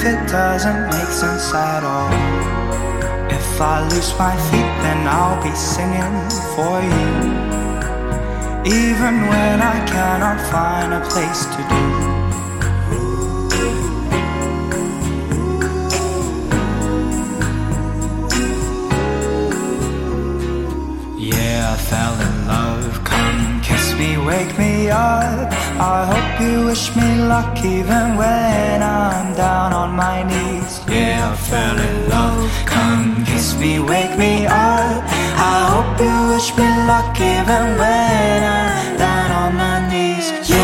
if it doesn't make sense at all. If I lose my feet, then I'll be singing for you. Even when I cannot find a place to do. Yeah, I fell in love. Come kiss me, wake me up. I hope you wish me luck even when I'm down on my knees. Yeah, I fell in love. Come kiss me, wake me up. I hope you wish me luck even when I'm down on my knees. Yeah,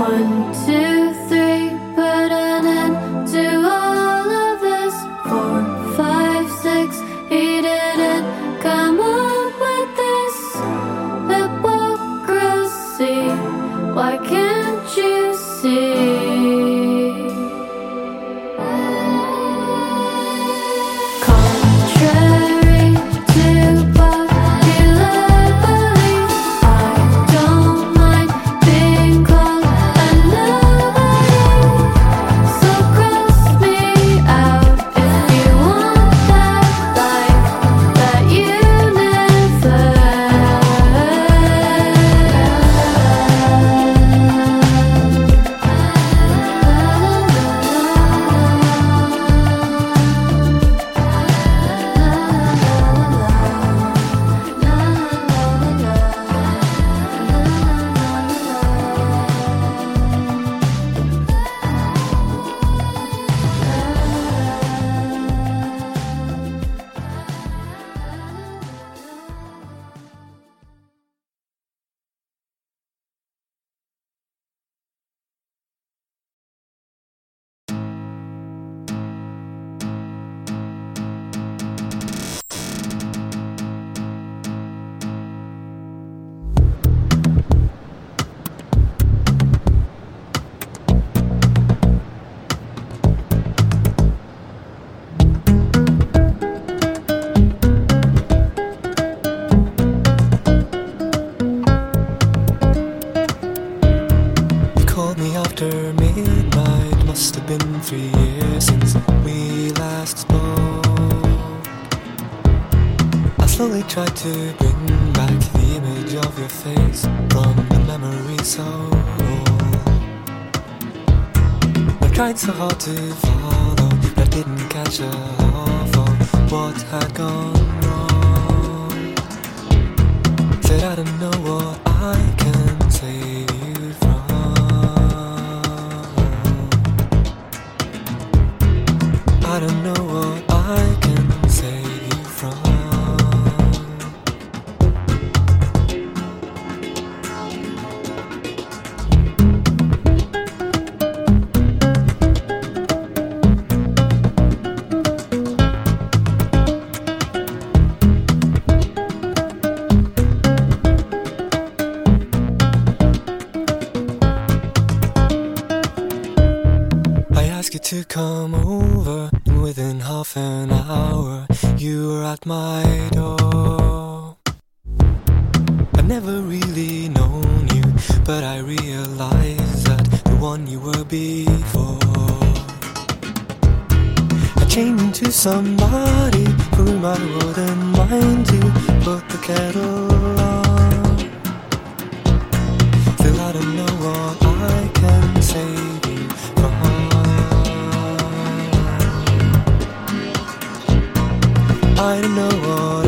One, two, Tried to bring back the image of your face from the memory so old. I tried so hard to follow, but didn't catch a half of what had gone wrong. Said I don't know what I I realized that the one you were before. I changed into somebody for whom I wouldn't mind to put the kettle on. Still, I don't know what I can save you from. I don't know what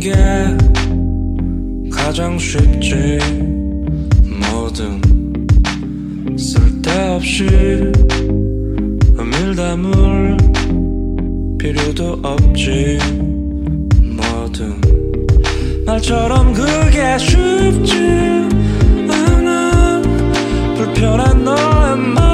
게 가장 쉽지. 뭐든 쓸데없이 음일 담을 필요도 없지. 뭐든 말처럼 그게 쉽지 않아. 불편한 너의 마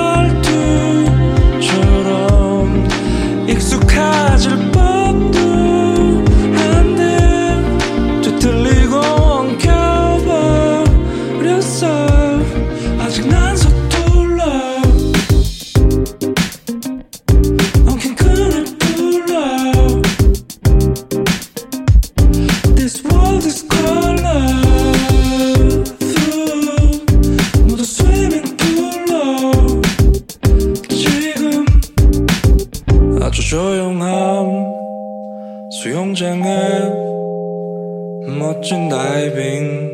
멋진 다이빙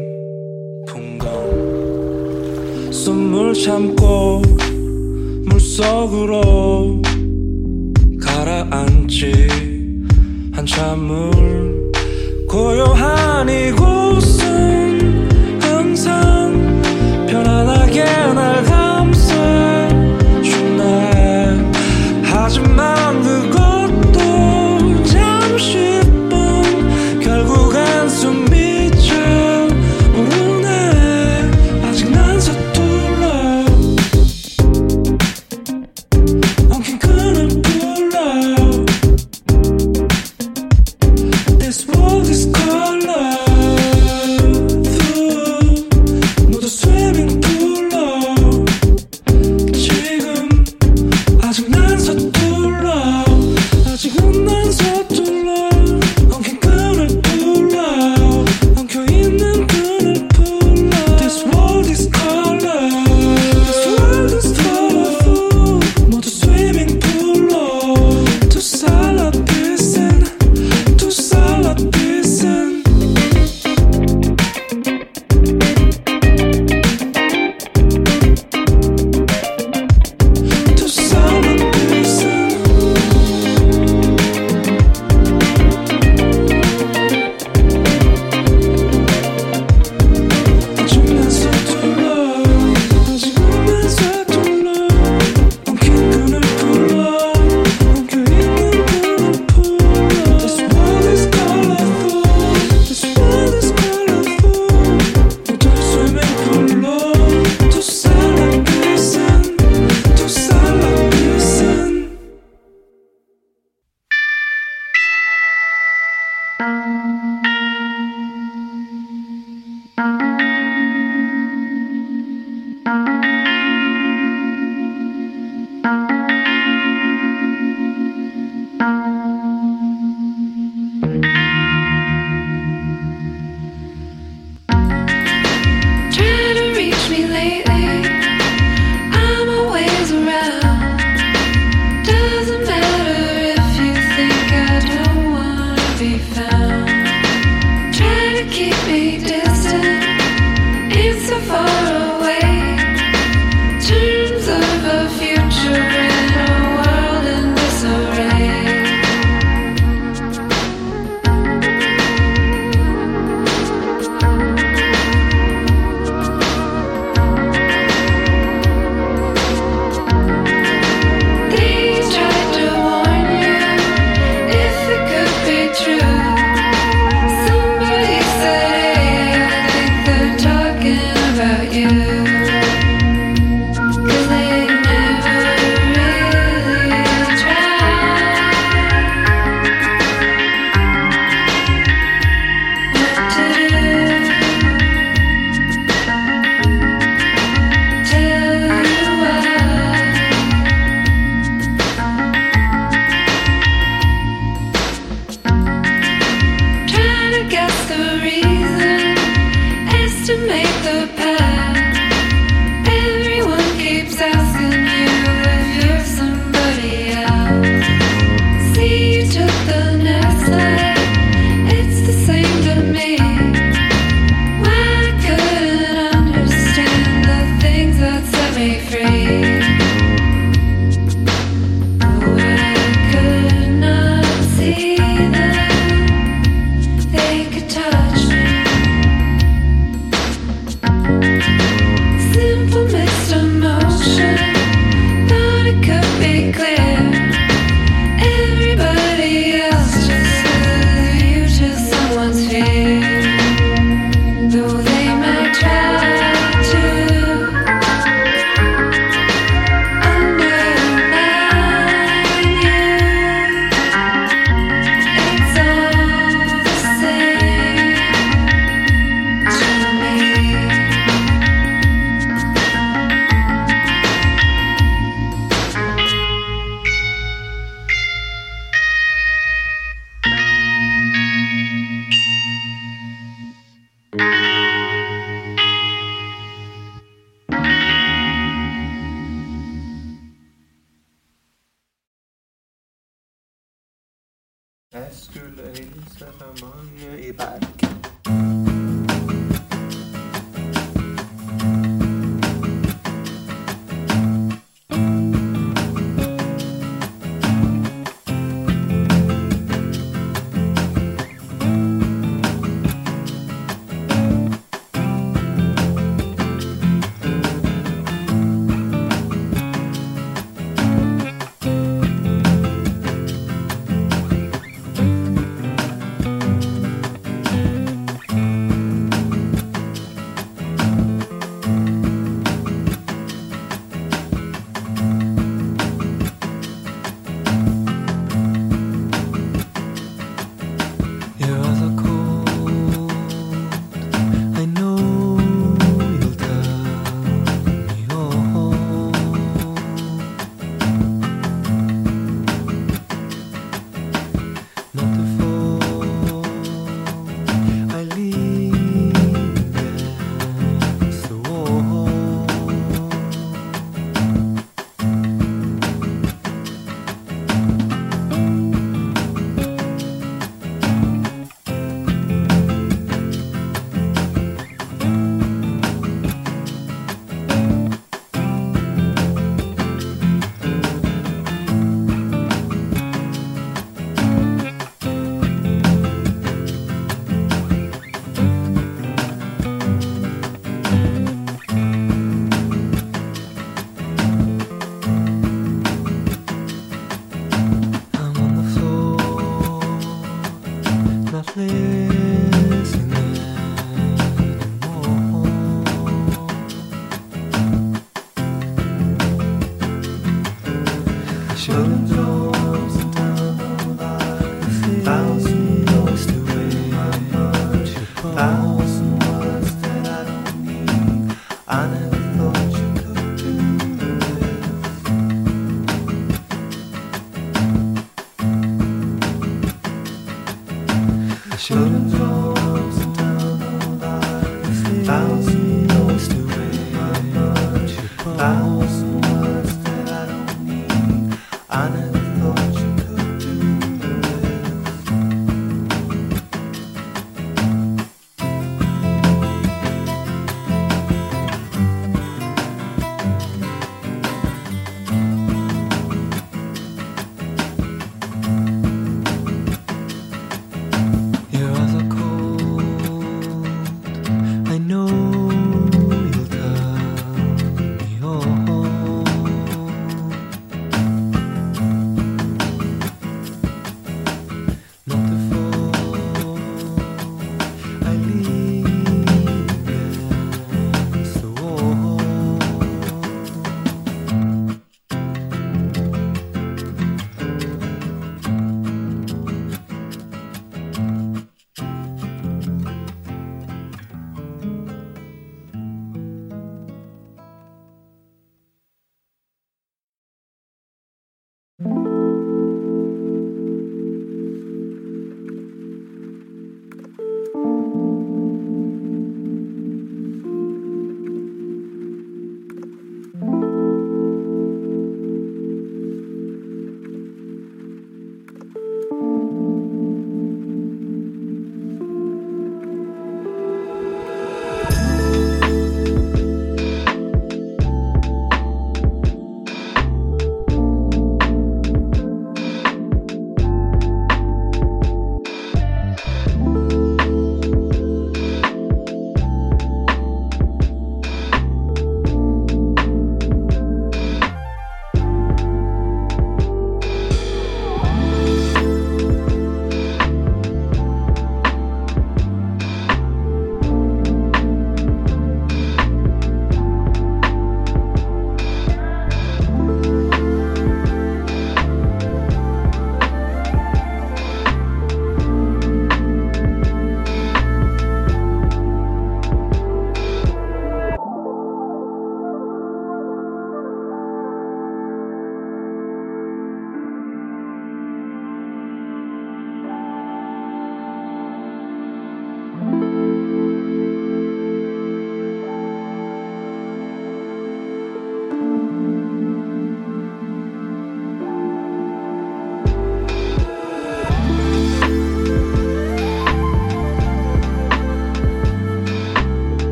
풍경. 숨을 참고 물속으로 가라앉지. 한참을 고요한 이곳